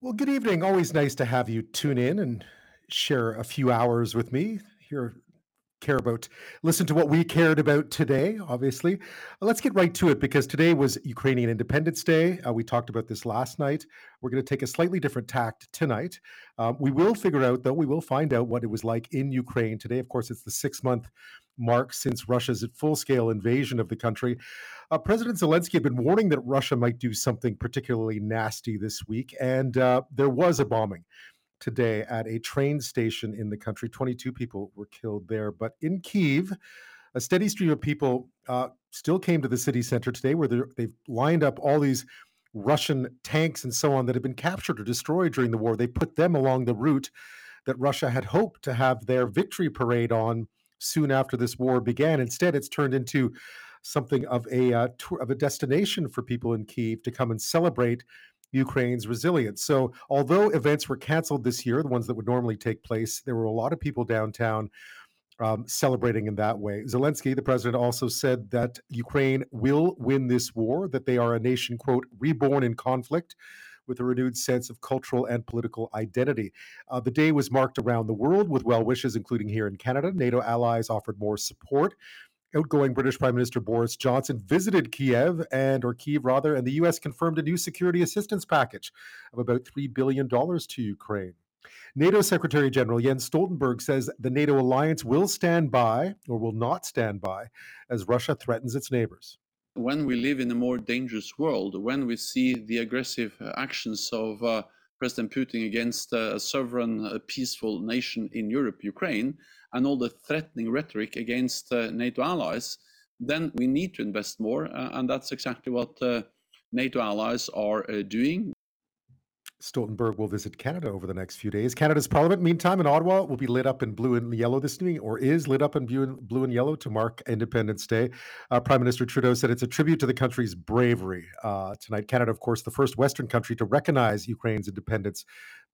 Well, good evening. Always nice to have you tune in and share a few hours with me here. Care about, listen to what we cared about today, obviously. Let's get right to it because today was Ukrainian Independence Day. Uh, we talked about this last night. We're going to take a slightly different tact tonight. Um, we will figure out, though, we will find out what it was like in Ukraine today. Of course, it's the six month mark since Russia's full scale invasion of the country. Uh, President Zelensky had been warning that Russia might do something particularly nasty this week, and uh, there was a bombing today at a train station in the country. 22 people were killed there. But in Kiev, a steady stream of people uh, still came to the city center today where they've lined up all these Russian tanks and so on that had been captured or destroyed during the war. They put them along the route that Russia had hoped to have their victory parade on soon after this war began. Instead, it's turned into something of a uh, tour of a destination for people in Kiev to come and celebrate Ukraine's resilience. So, although events were canceled this year, the ones that would normally take place, there were a lot of people downtown um, celebrating in that way. Zelensky, the president, also said that Ukraine will win this war, that they are a nation, quote, reborn in conflict with a renewed sense of cultural and political identity. Uh, the day was marked around the world with well wishes, including here in Canada. NATO allies offered more support. Outgoing British Prime Minister Boris Johnson visited Kiev and or Kiev rather, and the US confirmed a new security assistance package of about $3 billion to Ukraine. NATO Secretary General Jens Stoltenberg says the NATO alliance will stand by or will not stand by as Russia threatens its neighbors. When we live in a more dangerous world, when we see the aggressive uh, actions of uh, President Putin against uh, a sovereign, uh, peaceful nation in Europe, Ukraine, and all the threatening rhetoric against uh, NATO allies, then we need to invest more. uh, and that's exactly what NATO allies are doing. Stoltenberg will visit Canada over the next few days. Canada's Parliament, meantime, in Ottawa, will be lit up in blue and yellow this evening, or is lit up in blue and, yellow to mark Independence Day. Uh, Prime Minister Trudeau said it's a tribute to the country's bravery uh, tonight. Canada, of course, the first Western country to recognize Ukraine's independence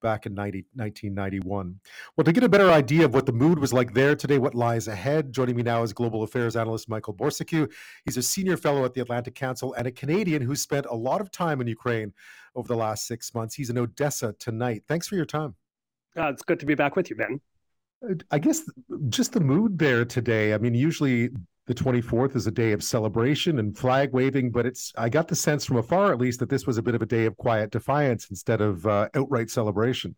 back in 90, 1991. Well, to get a better idea of what the mood was like there today, what lies ahead, joining me now is global affairs analyst Michael Bociurkiw. He's a senior fellow at the Atlantic Council and a Canadian who spent a lot of time in Ukraine over the last six months. He's in Odessa tonight. Thanks for your time. Uh, it's good to be back with you, Ben. Uh, I guess just the mood there today. I mean, usually the 24th is a day of celebration and flag waving, but it's, I got the sense from afar at least that this was a bit of a day of quiet defiance instead of uh, outright celebration.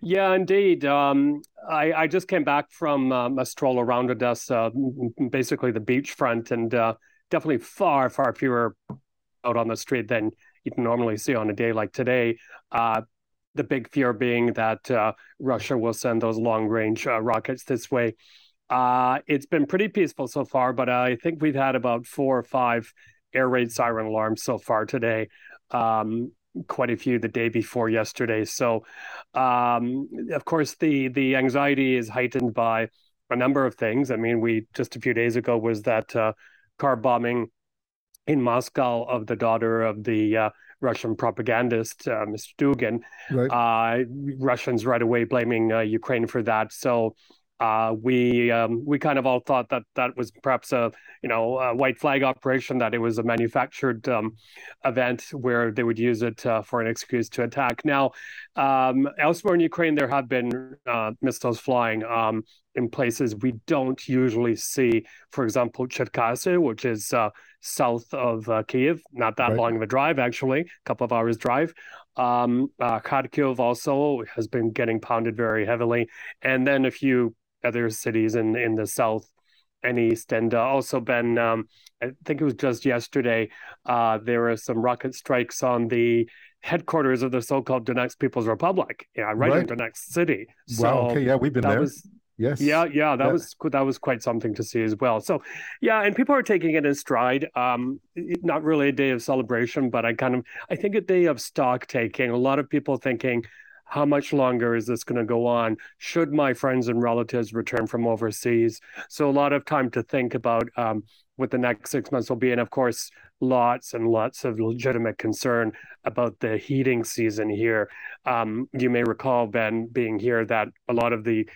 Yeah, indeed. Um, I, I just came back from um, a stroll around Odessa, basically the beachfront, and uh, definitely far, far fewer out on the street than you'd normally see on a day like today. Uh, the big fear being that uh, Russia will send those long range uh, rockets this way. It's been pretty peaceful so far, but I think we've had about four or five air raid siren alarms so far today. Um, quite a few the day before yesterday. So, um, of course, the the anxiety is heightened by a number of things. I mean, we just a few days ago was that car bombing in Moscow of the daughter of the uh, Russian propagandist, uh, Mr. Dugin. Right. Uh, Russians right away blaming uh, Ukraine for that. So uh, we um, we kind of all thought that that was perhaps a you know a white flag operation, that it was a manufactured um, event where they would use it uh, for an excuse to attack. Now, um, elsewhere in Ukraine, there have been uh, missiles flying. Um, in places we don't usually see, for example, Cherkasy, which is uh, south of uh, Kiev, not that Right. long of a drive, actually, a couple of hours drive. Um, uh, Kharkiv also has been getting pounded very heavily, and then a few other cities in in the south and east, and uh, also been. Um, I think it was just yesterday. Uh, there were some rocket strikes on the headquarters of the so-called Donetsk People's Republic. Yeah, right, Right. in Donetsk city. So wow. Okay. Yeah, we've been there. was yes. yeah, yeah, that Yeah. was that was quite something to see as well. So, yeah, and people are taking it in stride. Um, not really a day of celebration, but I kind of I think a day of stock taking. A lot of people thinking, how much longer is this going to go on? Should my friends and relatives return from overseas? So a lot of time to think about um, what the next six months will be, and of course, lots and lots of legitimate concern about the heating season here. Um, you may recall Ben being here that a lot of the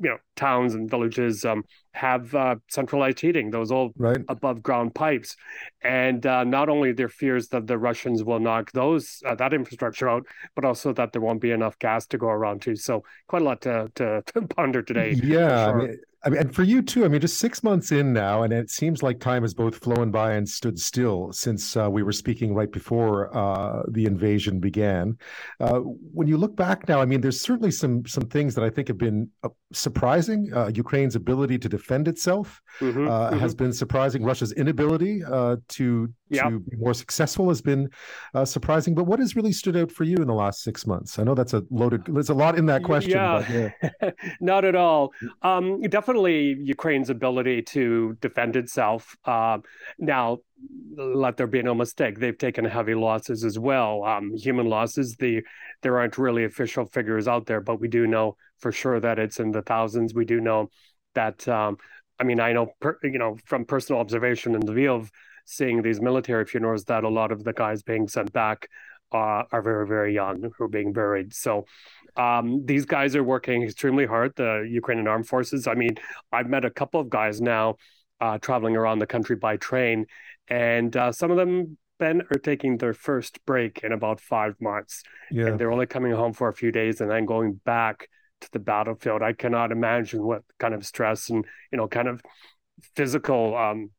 you know towns and villages um, have uh, centralized heating, those old right. above ground pipes, and uh, not only their fears that the Russians will knock those uh, that infrastructure out, but also that there won't be enough gas to go around too. So quite a lot to to, to ponder today. Yeah, sure. I mean, I mean, and for you too. I mean, just six months in now, and it seems like time has both flown by and stood still since uh, we were speaking right before uh, the invasion began. Uh, when you look back now, I mean, there's certainly some some things that I think have been uh, surprising. Uh, Ukraine's ability to defend itself mm-hmm, uh, mm-hmm. has been surprising. Russia's inability to yep. to be more successful has been surprising. But what has really stood out for you in the last six months? I know that's a loaded. There's a lot in that question. Yeah, yeah. not at all. Um, definitely definitely Ukraine's ability to defend itself. Uh, now, let there be no mistake, they've taken heavy losses as well. Um, human losses. The there aren't really official figures out there, but we do know for sure that it's in the thousands. We do know that. Um, I mean, I know per, you know from personal observation in Lviv, seeing these military funerals, that a lot of the guys being sent back uh, are very very young who are being buried. So um, these guys are working extremely hard, the Ukrainian armed forces. I mean, I've met a couple of guys now uh, traveling around the country by train, and uh, some of them Ben are taking their first break in about five months, yeah. and they're only coming home for a few days and then going back to the battlefield. I cannot imagine what kind of stress and you know kind of physical um,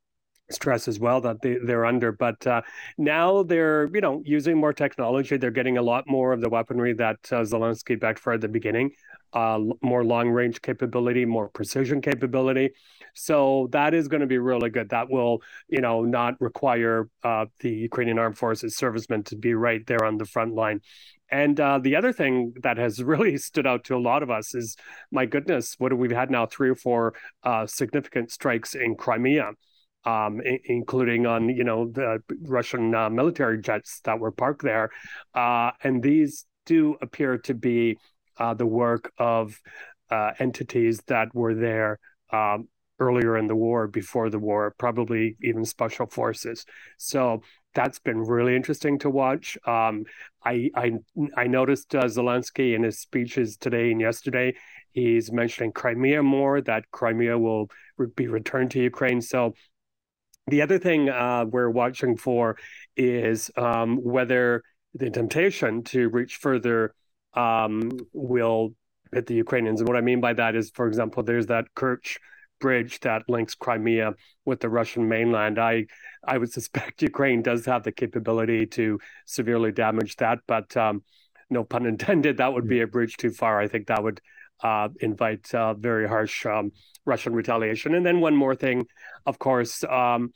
stress as well that they, they're under. But uh, now they're, you know, using more technology. They're getting a lot more of the weaponry that uh, Zelensky backed for at the beginning, uh, more long range capability, more precision capability. So that is going to be really good. That will, you know, not require uh, the Ukrainian Armed Forces servicemen to be right there on the front line. And uh, the other thing that has really stood out to a lot of us is, my goodness, what we've we had now? Three or four uh, significant strikes in Crimea um, I- including on you know the Russian uh, military jets that were parked there, uh, and these do appear to be uh, the work of uh, entities that were there um, earlier in the war, before the war, probably even special forces. So that's been really interesting to watch. Um, I, I I noticed uh, Zelensky in his speeches today and yesterday. He's mentioning Crimea more. That Crimea will be returned to Ukraine. So the other thing uh, we're watching for is um, whether the temptation to reach further um, will hit the Ukrainians. And what I mean by that is, for example, there's that Kerch bridge that links Crimea with the Russian mainland. I I would suspect Ukraine does have the capability to severely damage that, but um, no pun intended. That would be a bridge too far. I think that would uh, invite uh, very harsh um, Russian retaliation. And then one more thing, of course, um,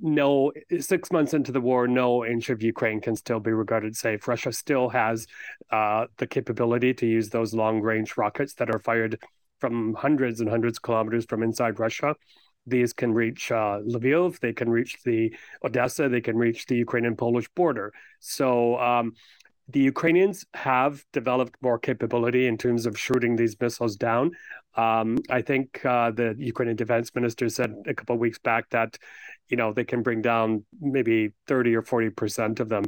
no six months into the war, no inch of Ukraine can still be regarded safe. Russia still has uh, the capability to use those long range rockets that are fired from hundreds and hundreds of kilometers from inside Russia. These can reach uh, Lviv, they can reach the Odessa, they can reach the Ukrainian-Polish border. So um, the Ukrainians have developed more capability in terms of shooting these missiles down. Um, I think uh, the Ukrainian defense minister said a couple of weeks back that, you know, they can bring down maybe 30 or 40 percent of them.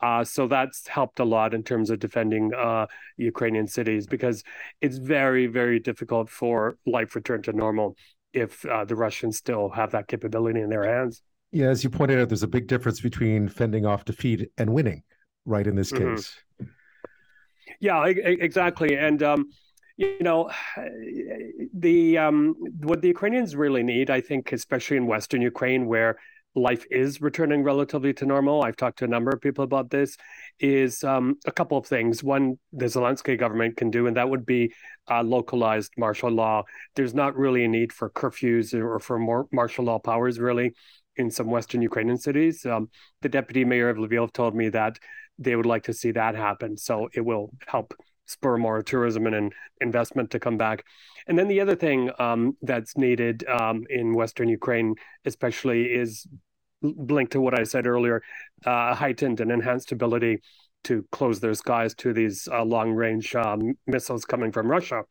Uh, so that's helped a lot in terms of defending uh, Ukrainian cities because it's very, very difficult for life return to normal if uh, the Russians still have that capability in their hands. Yeah, as you pointed out, there's a big difference between fending off defeat and winning right in this mm-hmm. case. Yeah, exactly. And um, you know, the um, what the Ukrainians really need, I think, especially in Western Ukraine, where life is returning relatively to normal. I've talked to a number of people about this. Is um, a couple of things. One, the Zelensky government can do, and that would be uh, localized martial law. There's not really a need for curfews or for more martial law powers, really, in some Western Ukrainian cities. Um, the deputy mayor of Lviv told me that they would like to see that happen. So it will help spur more tourism and investment to come back. And then the other thing um, that's needed um, in Western Ukraine, especially, is linked to what I said earlier uh, heightened and enhanced ability to close their skies to these uh, long range um, missiles coming from Russia.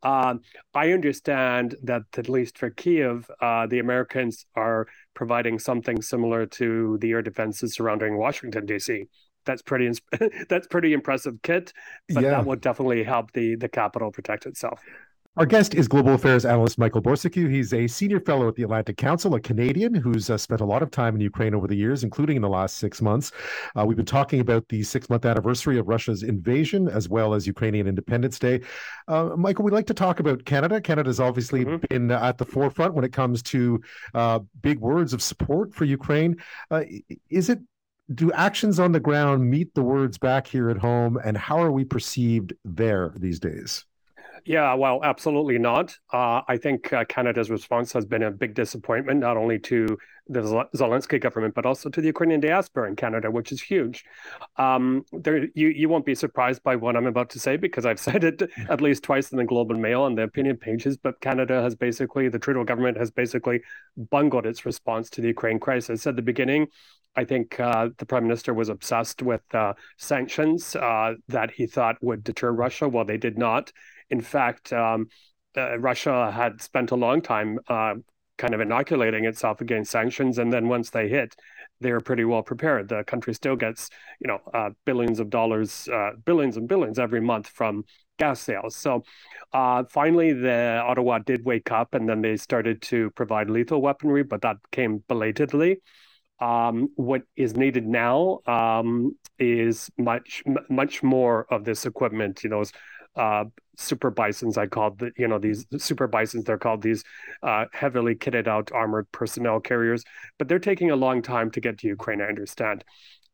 Uh, I understand that at least for Kiev, uh, the Americans are providing something similar to the air defenses surrounding Washington, D.C that's pretty that's pretty impressive kit. But yeah. that would definitely help the the capital protect itself. Our guest is global affairs analyst Michael Bociurkiw. He's a senior fellow at the Atlantic Council, a Canadian who's uh, spent a lot of time in Ukraine over the years, including in the last six months. Uh, we've been talking about the six month anniversary of Russia's invasion as well as Ukrainian Independence Day. Uh, Michael, we'd like to talk about Canada. Canada's obviously mm-hmm. been at the forefront when it comes to uh, big words of support for Ukraine. Uh, is it do actions on the ground meet the words back here at home, and how are we perceived there these days? Yeah, well, absolutely not. Uh, I think uh, Canada's response has been a big disappointment, not only to the Zelensky government, but also to the Ukrainian diaspora in Canada, which is huge. Um, there, you you won't be surprised by what I'm about to say because I've said it at least twice in the Globe and Mail and the opinion pages. But Canada has basically, the Trudeau government has basically bungled its response to the Ukraine crisis. At the beginning, I think uh, the prime minister was obsessed with uh, sanctions uh, that he thought would deter Russia. Well, they did not. In fact, um, uh, Russia had spent a long time uh, kind of inoculating itself against sanctions, and then once they hit, they were pretty well prepared. The country still gets, you know, uh, billions of dollars, billions and billions every month from gas sales. So uh, finally, the Ottawa did wake up, and then they started to provide lethal weaponry, but that came belatedly. Um, what is needed now um, is much much more of this equipment. You know, uh, super bisons. I called the, you know these super bisons. They're called these uh, heavily kitted out armored personnel carriers, but they're taking a long time to get to Ukraine. I understand.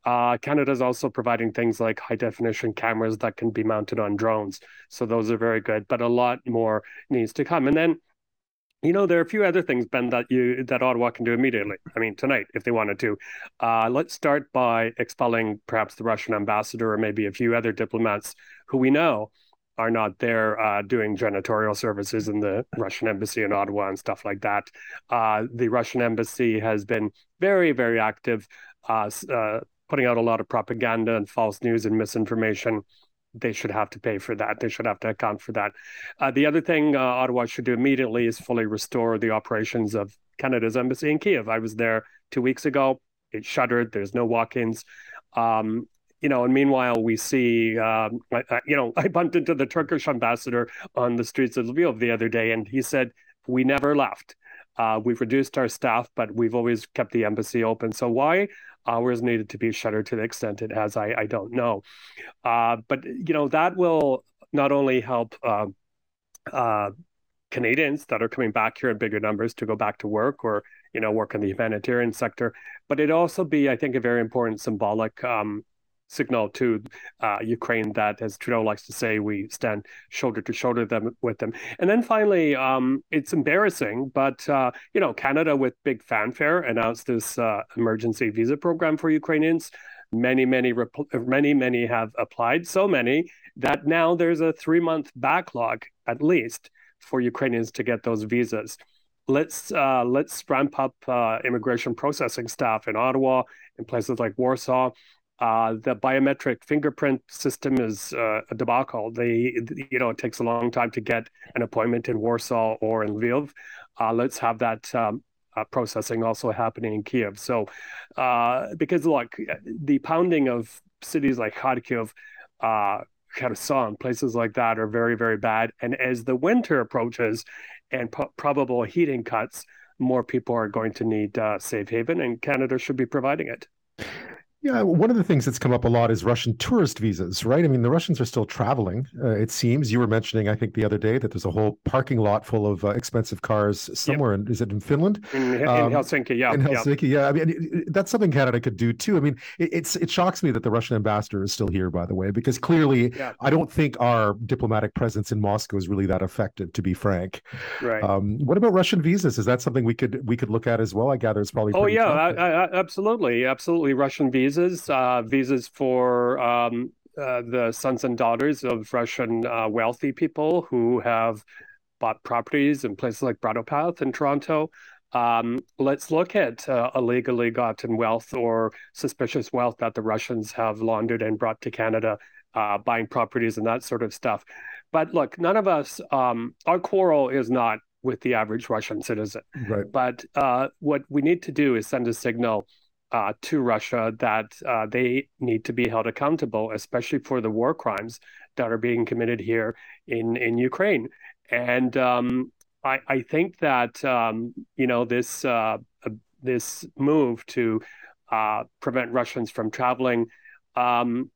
Uh, Canada is also providing things like high definition cameras that can be mounted on drones. So those are very good, but a lot more needs to come. And then, you know, there are a few other things, Ben, that you that Ottawa can do immediately. I mean, tonight, if they wanted to. Uh, let's start by expelling perhaps the Russian ambassador or maybe a few other diplomats who we know are not there uh, doing janitorial services in the Russian embassy in Ottawa and stuff like that. Uh, the Russian embassy has been very, very active, uh, uh, putting out a lot of propaganda and false news and misinformation. They should have to pay for that. They should have to account for that. Uh, the other thing uh, Ottawa should do immediately is fully restore the operations of Canada's embassy in Kiev. I was there two weeks ago. It shuttered. There's no walk-ins. Um, you know, and meanwhile, we see, um, I, you know, I bumped into the Turkish ambassador on the streets of Lviv the other day, and he said, We never left. Uh, we've reduced our staff, but we've always kept the embassy open. So why ours needed to be shuttered to the extent it has, I, I don't know. Uh, but, you know, that will not only help uh, uh, Canadians that are coming back here in bigger numbers to go back to work or, you know, work in the humanitarian sector, but it also be, I think, a very important symbolic um, signal to uh, Ukraine that, as Trudeau likes to say, we stand shoulder to shoulder them with them. And then finally, um, it's embarrassing, but uh, you know, Canada with big fanfare announced this uh, emergency visa program for Ukrainians. Many, many, many, many have applied. So many that now there's a three-month backlog at least for Ukrainians to get those visas let's uh, let's ramp up uh, immigration processing staff in Ottawa, in places like Warsaw, uh, the biometric fingerprint system is uh, a debacle. They, you know, it takes a long time to get an appointment in Warsaw or in Lviv. Uh, let's have that um, uh, processing also happening in Kiev. So, uh, because look, the pounding of cities like Kharkiv, uh, Kherson, places like that are very, very bad. And as the winter approaches and probable heating cuts, more people are going to need safe haven, and Canada should be providing it. Yeah, one of the things that's come up a lot is Russian tourist visas, right? I mean, the Russians are still traveling. Uh, it seems you were mentioning, I think, the other day that there's a whole parking lot full of uh, expensive cars somewhere. Yep. In, is it in Finland? In, in um, Helsinki, yeah. In Helsinki, yeah. yeah. I mean, it, that's something Canada could do too. I mean, it, it's it shocks me that the Russian ambassador is still here, by the way, because clearly, yeah. I don't think our diplomatic presence in Moscow is really that effective, to be frank. Right. Um, what about Russian visas? Is that something we could we could look at as well? I gather it's probably. Oh yeah, I, I, absolutely, absolutely. Russian visas visas, uh, visas for um, uh, the sons and daughters of Russian uh, wealthy people who have bought properties in places like Bridle Path in Toronto. Um, let's look at uh, illegally gotten wealth or suspicious wealth that the Russians have laundered and brought to Canada, uh, buying properties and that sort of stuff. But look, none of us, um, our quarrel is not with the average Russian citizen. Right. But uh, what we need to do is send a signal uh, to Russia that uh, they need to be held accountable, especially for the war crimes that are being committed here in in Ukraine. And um, I, I, think that um, you know this uh, this move to uh, prevent Russians from traveling um,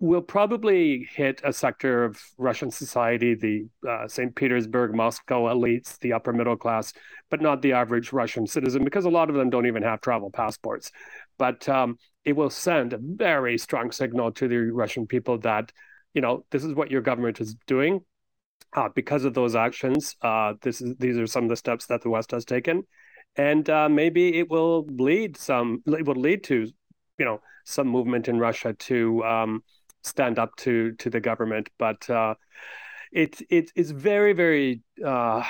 will probably hit a sector of Russian society, the uh, St. Petersburg, Moscow elites, the upper middle class, but not the average Russian citizen, because a lot of them don't even have travel passports. But um, it will send a very strong signal to the Russian people that, you know, this is what your government is doing. Uh, because of those actions, uh, this is these are some of the steps that the West has taken, and uh, maybe it will lead some. It will lead to, you know, some movement in Russia to um, stand up to to the government, but uh, it it is very very uh,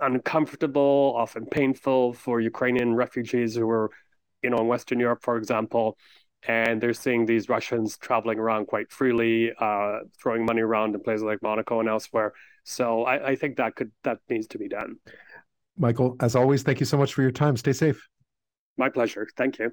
uncomfortable, often painful for Ukrainian refugees who are, you know, in Western Europe, for example, and they're seeing these Russians traveling around quite freely, uh, throwing money around in places like Monaco and elsewhere. So I, I think that could that needs to be done. Michael, as always, thank you so much for your time. Stay safe. My pleasure. Thank you.